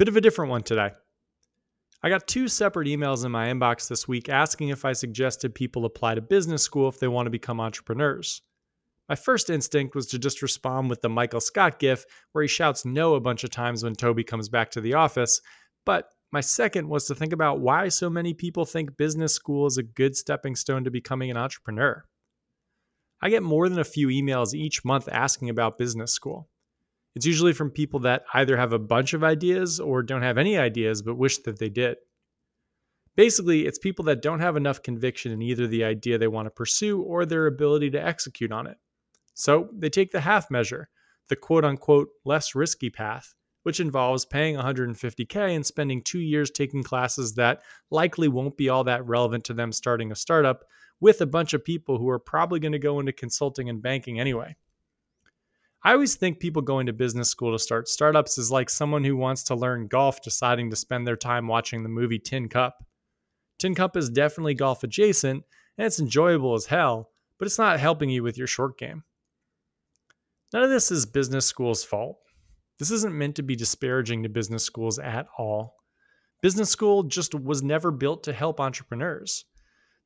Bit of a different one today. I got two separate emails in my inbox this week asking if I suggested people apply to business school if they want to become entrepreneurs. My first instinct was to just respond with the Michael Scott gif where he shouts no a bunch of times when Toby comes back to the office, but my second was to think about why so many people think business school is a good stepping stone to becoming an entrepreneur. I get more than a few emails each month asking about business school. It's usually from people that either have a bunch of ideas or don't have any ideas but wish that they did. Basically, it's people that don't have enough conviction in either the idea they want to pursue or their ability to execute on it. So they take the half measure, the quote unquote less risky path, which involves paying 150K and spending two years taking classes that likely won't be all that relevant to them starting a startup with a bunch of people who are probably going to go into consulting and banking anyway. I always think people going to business school to start startups is like someone who wants to learn golf deciding to spend their time watching the movie Tin Cup. Tin Cup is definitely golf adjacent and it's enjoyable as hell, but it's not helping you with your short game. None of this is business school's fault. This isn't meant to be disparaging to business schools at all. Business school just was never built to help entrepreneurs.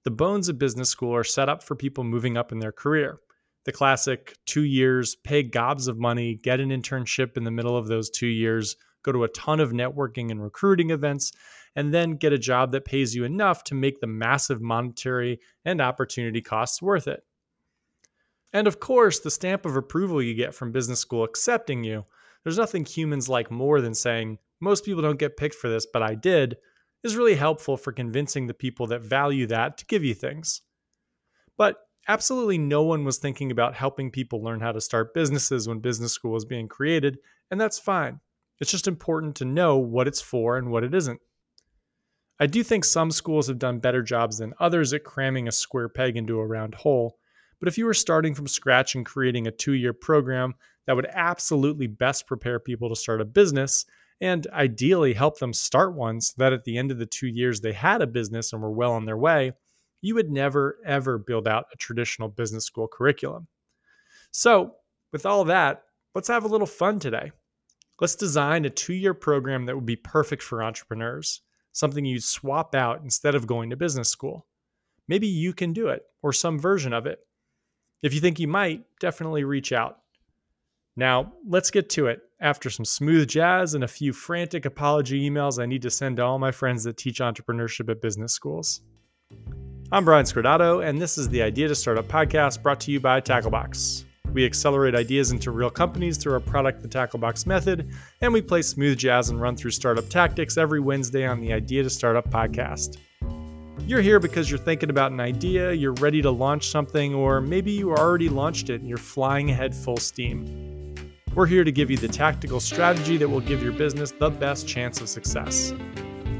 The bones of business school are set up for people moving up in their career the classic two years, pay gobs of money, get an internship in the middle of those two years, go to a ton of networking and recruiting events, and then get a job that pays you enough to make the massive monetary and opportunity costs worth it. And of course, the stamp of approval you get from business school accepting you, there's nothing humans like more than saying, most people don't get picked for this, but I did, is really helpful for convincing the people that value that to give you things. But absolutely no one was thinking about helping people learn how to start businesses when business school was being created, and that's fine. It's just important to know what it's for and what it isn't. I do think some schools have done better jobs than others at cramming a square peg into a round hole, but if you were starting from scratch and creating a two year program that would absolutely best prepare people to start a business, and ideally help them start one so that at the end of the two years they had a business and were well on their way, you would never, ever build out a traditional business school curriculum. So, with all that, let's have a little fun today. Let's design a two year program that would be perfect for entrepreneurs, something you'd swap out instead of going to business school. Maybe you can do it, or some version of it. If you think you might, definitely reach out. Now, let's get to it. After some smooth jazz and a few frantic apology emails I need to send to all my friends that teach entrepreneurship at business schools. I'm Brian Scordato, and this is the Idea to Startup podcast brought to you by Tacklebox. We accelerate ideas into real companies through our product, the Tacklebox Method, and we play smooth jazz and run through startup tactics every Wednesday on the Idea to Startup podcast. You're here because you're thinking about an idea, you're ready to launch something, or maybe you already launched it and you're flying ahead full steam. We're here to give you the tactical strategy that will give your business the best chance of success.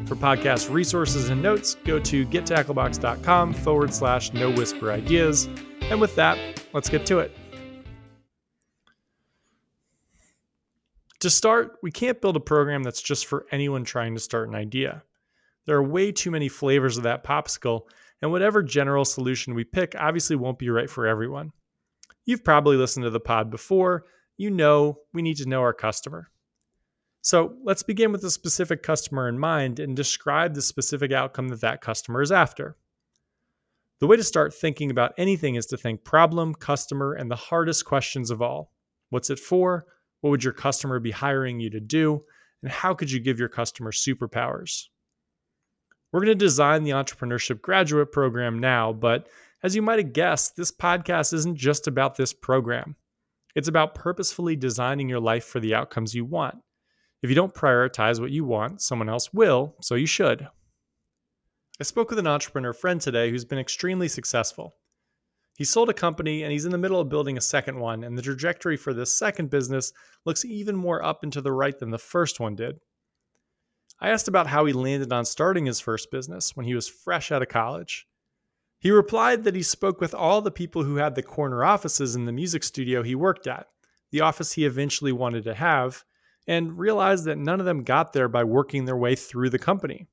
For podcast resources and notes, go to gettacklebox.com forward slash no whisper ideas. And with that, let's get to it. To start, we can't build a program that's just for anyone trying to start an idea. There are way too many flavors of that popsicle, and whatever general solution we pick obviously won't be right for everyone. You've probably listened to the pod before. You know we need to know our customer. So let's begin with a specific customer in mind and describe the specific outcome that that customer is after. The way to start thinking about anything is to think problem, customer, and the hardest questions of all. What's it for? What would your customer be hiring you to do? And how could you give your customer superpowers? We're going to design the entrepreneurship graduate program now, but as you might have guessed, this podcast isn't just about this program. It's about purposefully designing your life for the outcomes you want. If you don't prioritize what you want, someone else will, so you should. I spoke with an entrepreneur friend today who's been extremely successful. He sold a company and he's in the middle of building a second one, and the trajectory for this second business looks even more up and to the right than the first one did. I asked about how he landed on starting his first business when he was fresh out of college. He replied that he spoke with all the people who had the corner offices in the music studio he worked at, the office he eventually wanted to have, and realized that none of them got there by working their way through the company.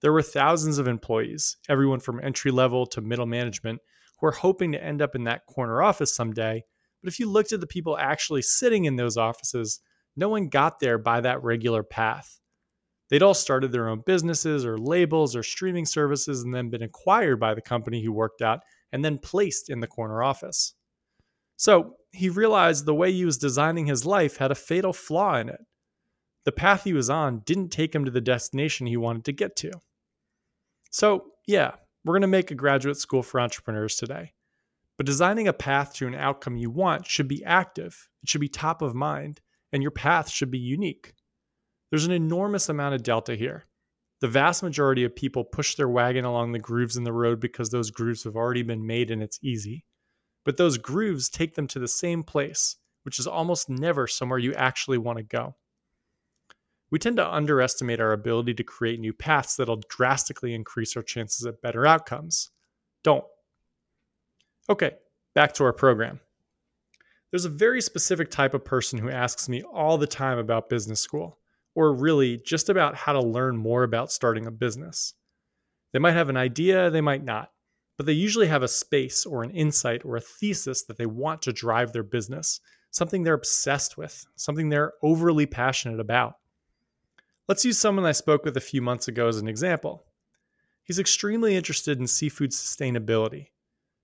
There were thousands of employees, everyone from entry level to middle management, who are hoping to end up in that corner office someday. But if you looked at the people actually sitting in those offices, no one got there by that regular path. They'd all started their own businesses or labels or streaming services and then been acquired by the company who worked at and then placed in the corner office. So he realized the way he was designing his life had a fatal flaw in it. The path he was on didn't take him to the destination he wanted to get to. So, yeah, we're going to make a graduate school for entrepreneurs today. But designing a path to an outcome you want should be active, it should be top of mind, and your path should be unique. There's an enormous amount of delta here. The vast majority of people push their wagon along the grooves in the road because those grooves have already been made and it's easy. But those grooves take them to the same place, which is almost never somewhere you actually want to go. We tend to underestimate our ability to create new paths that'll drastically increase our chances at better outcomes. Don't. Okay, back to our program. There's a very specific type of person who asks me all the time about business school or really just about how to learn more about starting a business. They might have an idea, they might not, but they usually have a space or an insight or a thesis that they want to drive their business, something they're obsessed with, something they're overly passionate about. Let's use someone I spoke with a few months ago as an example. He's extremely interested in seafood sustainability.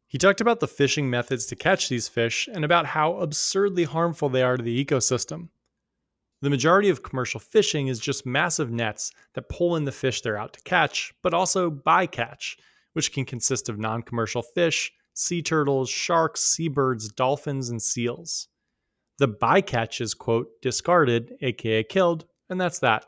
He talked about the fishing methods to catch these fish and about how absurdly harmful they are to the ecosystem. The majority of commercial fishing is just massive nets that pull in the fish they're out to catch, but also bycatch, which can consist of non commercial fish, sea turtles, sharks, seabirds, dolphins, and seals. The bycatch is, quote, discarded, aka killed, and that's that.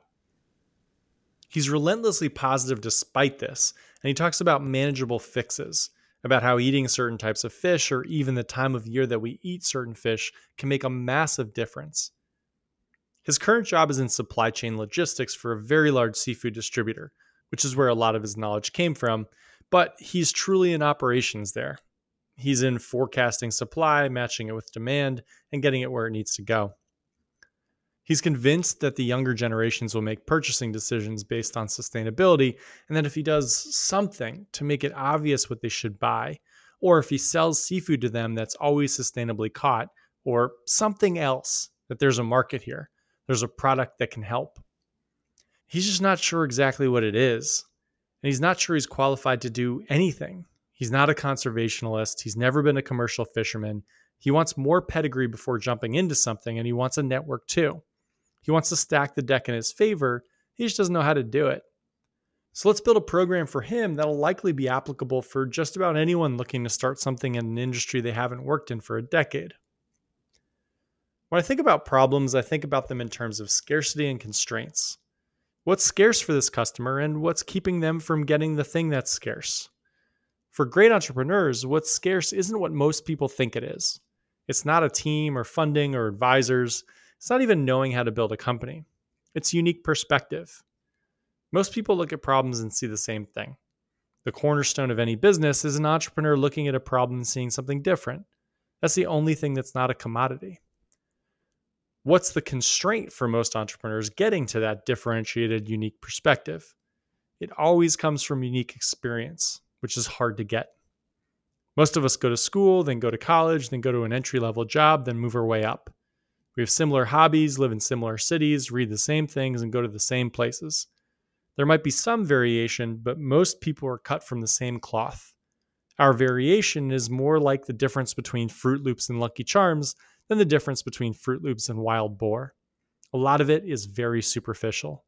He's relentlessly positive despite this, and he talks about manageable fixes, about how eating certain types of fish or even the time of year that we eat certain fish can make a massive difference. His current job is in supply chain logistics for a very large seafood distributor, which is where a lot of his knowledge came from, but he's truly in operations there. He's in forecasting supply, matching it with demand, and getting it where it needs to go. He's convinced that the younger generations will make purchasing decisions based on sustainability, and that if he does something to make it obvious what they should buy, or if he sells seafood to them that's always sustainably caught, or something else, that there's a market here there's a product that can help. He's just not sure exactly what it is. And he's not sure he's qualified to do anything. He's not a conservationalist. He's never been a commercial fisherman. He wants more pedigree before jumping into something, and he wants a network too. He wants to stack the deck in his favor. He just doesn't know how to do it. So let's build a program for him that'll likely be applicable for just about anyone looking to start something in an industry they haven't worked in for a decade. When I think about problems, I think about them in terms of scarcity and constraints. What's scarce for this customer and what's keeping them from getting the thing that's scarce? For great entrepreneurs, what's scarce isn't what most people think it is. It's not a team or funding or advisors. It's not even knowing how to build a company. It's unique perspective. Most people look at problems and see the same thing. The cornerstone of any business is an entrepreneur looking at a problem and seeing something different. That's the only thing that's not a commodity what's the constraint for most entrepreneurs getting to that differentiated, unique perspective? It always comes from unique experience, which is hard to get. Most of us go to school, then go to college, then go to an entry level job, then move our way up. We have similar hobbies, live in similar cities, read the same things, and go to the same places. There might be some variation, but most people are cut from the same cloth. Our variation is more like the difference between Froot Loops and Lucky Charms than the difference between Froot Loops and Wild Boar. A lot of it is very superficial.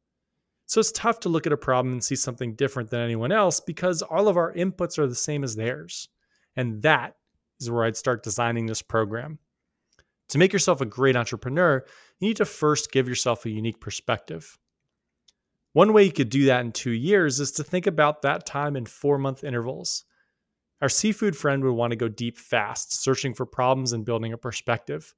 So it's tough to look at a problem and see something different than anyone else because all of our inputs are the same as theirs. And that is where I'd start designing this program. To make yourself a great entrepreneur, you need to first give yourself a unique perspective. One way you could do that in two years is to think about that time in four month intervals. Our seafood friend would want to go deep fast, searching for problems and building a perspective.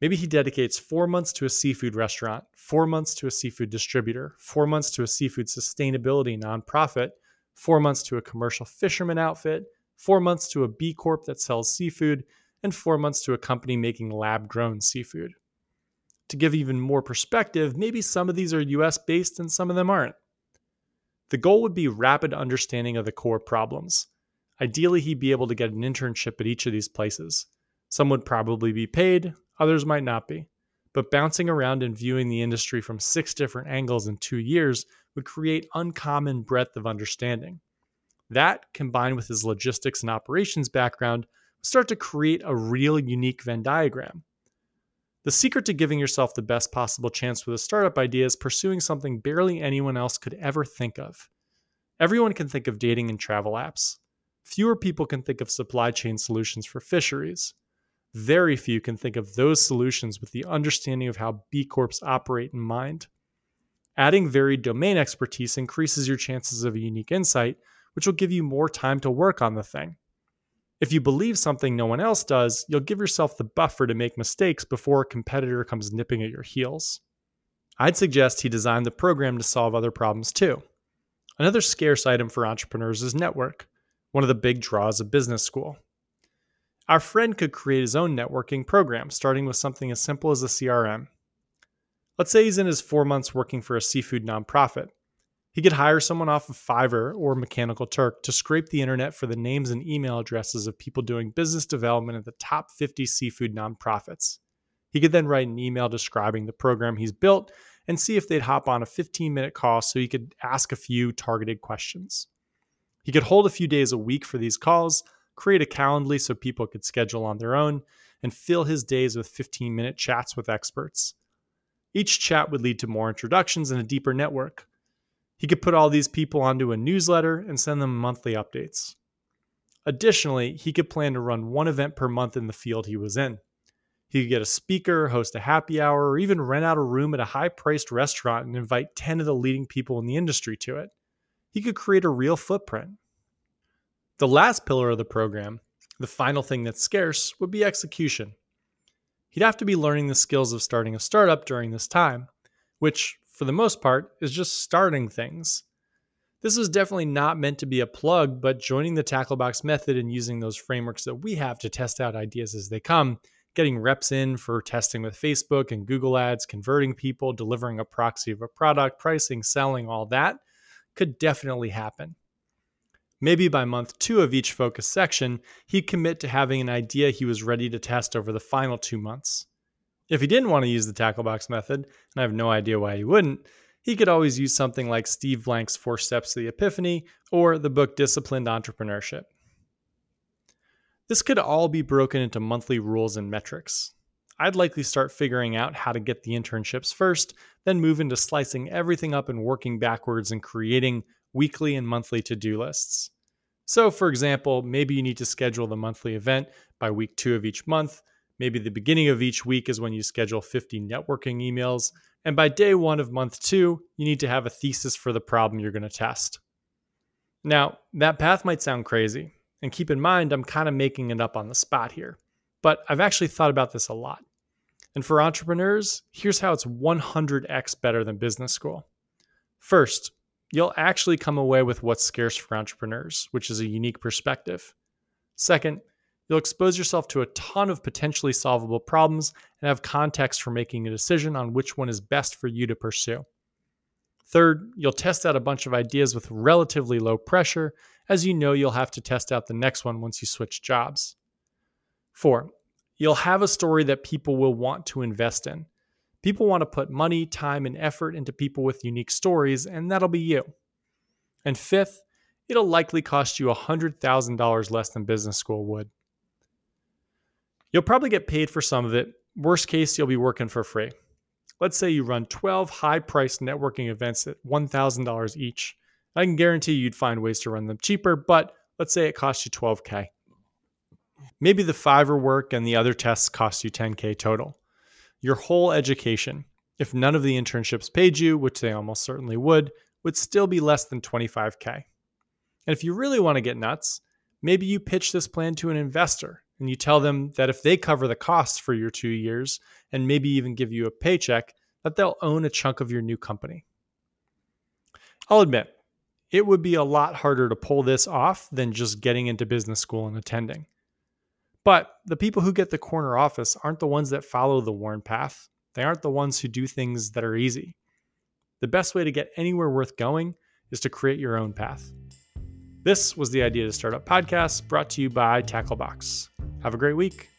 Maybe he dedicates four months to a seafood restaurant, four months to a seafood distributor, four months to a seafood sustainability nonprofit, four months to a commercial fisherman outfit, four months to a B Corp that sells seafood, and four months to a company making lab grown seafood. To give even more perspective, maybe some of these are US based and some of them aren't. The goal would be rapid understanding of the core problems Ideally, he'd be able to get an internship at each of these places. Some would probably be paid, others might not be. But bouncing around and viewing the industry from six different angles in two years would create uncommon breadth of understanding. That, combined with his logistics and operations background, would start to create a real unique Venn diagram. The secret to giving yourself the best possible chance with a startup idea is pursuing something barely anyone else could ever think of. Everyone can think of dating and travel apps. Fewer people can think of supply chain solutions for fisheries. Very few can think of those solutions with the understanding of how B Corps operate in mind. Adding varied domain expertise increases your chances of a unique insight, which will give you more time to work on the thing. If you believe something no one else does, you'll give yourself the buffer to make mistakes before a competitor comes nipping at your heels. I'd suggest he design the program to solve other problems too. Another scarce item for entrepreneurs is network, one of the big draws of business school. Our friend could create his own networking program, starting with something as simple as a CRM. Let's say he's in his four months working for a seafood nonprofit. He could hire someone off of Fiverr or Mechanical Turk to scrape the internet for the names and email addresses of people doing business development at the top 50 seafood nonprofits. He could then write an email describing the program he's built and see if they'd hop on a 15 minute call so he could ask a few targeted questions. He could hold a few days a week for these calls, create a Calendly so people could schedule on their own, and fill his days with 15 minute chats with experts. Each chat would lead to more introductions and a deeper network. He could put all these people onto a newsletter and send them monthly updates. Additionally, he could plan to run one event per month in the field he was in. He could get a speaker, host a happy hour, or even rent out a room at a high priced restaurant and invite 10 of the leading people in the industry to it. He could create a real footprint. The last pillar of the program, the final thing that's scarce, would be execution. He'd have to be learning the skills of starting a startup during this time, which for the most part, is just starting things. This was definitely not meant to be a plug, but joining the Tacklebox method and using those frameworks that we have to test out ideas as they come, getting reps in for testing with Facebook and Google ads, converting people, delivering a proxy of a product, pricing, selling, all that could definitely happen. Maybe by month two of each focus section, he'd commit to having an idea he was ready to test over the final two months. If he didn't want to use the Tacklebox method, and I have no idea why he wouldn't, he could always use something like Steve Blank's Four Steps to the Epiphany or the book Disciplined Entrepreneurship. This could all be broken into monthly rules and metrics. I'd likely start figuring out how to get the internships first, then move into slicing everything up and working backwards and creating weekly and monthly to do lists. So, for example, maybe you need to schedule the monthly event by week two of each month, Maybe the beginning of each week is when you schedule 50 networking emails. And by day one of month two, you need to have a thesis for the problem you're going to test. Now, that path might sound crazy. And keep in mind, I'm kind of making it up on the spot here. But I've actually thought about this a lot. And for entrepreneurs, here's how it's 100x better than business school. First, you'll actually come away with what's scarce for entrepreneurs, which is a unique perspective. Second, You'll expose yourself to a ton of potentially solvable problems and have context for making a decision on which one is best for you to pursue. Third, you'll test out a bunch of ideas with relatively low pressure, as you know you'll have to test out the next one once you switch jobs. Four, you'll have a story that people will want to invest in. People want to put money, time, and effort into people with unique stories, and that'll be you. And fifth, it'll likely cost you $100,000 less than business school would. You'll probably get paid for some of it. Worst case, you'll be working for free. Let's say you run 12 high priced networking events at $1,000 each. I can guarantee you'd find ways to run them cheaper, but let's say it costs you 12K. Maybe the Fiverr work and the other tests cost you 10K total. Your whole education, if none of the internships paid you, which they almost certainly would, would still be less than 25K. And if you really want to get nuts, maybe you pitch this plan to an investor and you tell them that if they cover the costs for your two years and maybe even give you a paycheck, that they'll own a chunk of your new company. I'll admit, it would be a lot harder to pull this off than just getting into business school and attending. But the people who get the corner office aren't the ones that follow the worn path. They aren't the ones who do things that are easy. The best way to get anywhere worth going is to create your own path. This was the Idea to Startup podcast brought to you by Tacklebox. Have a great week.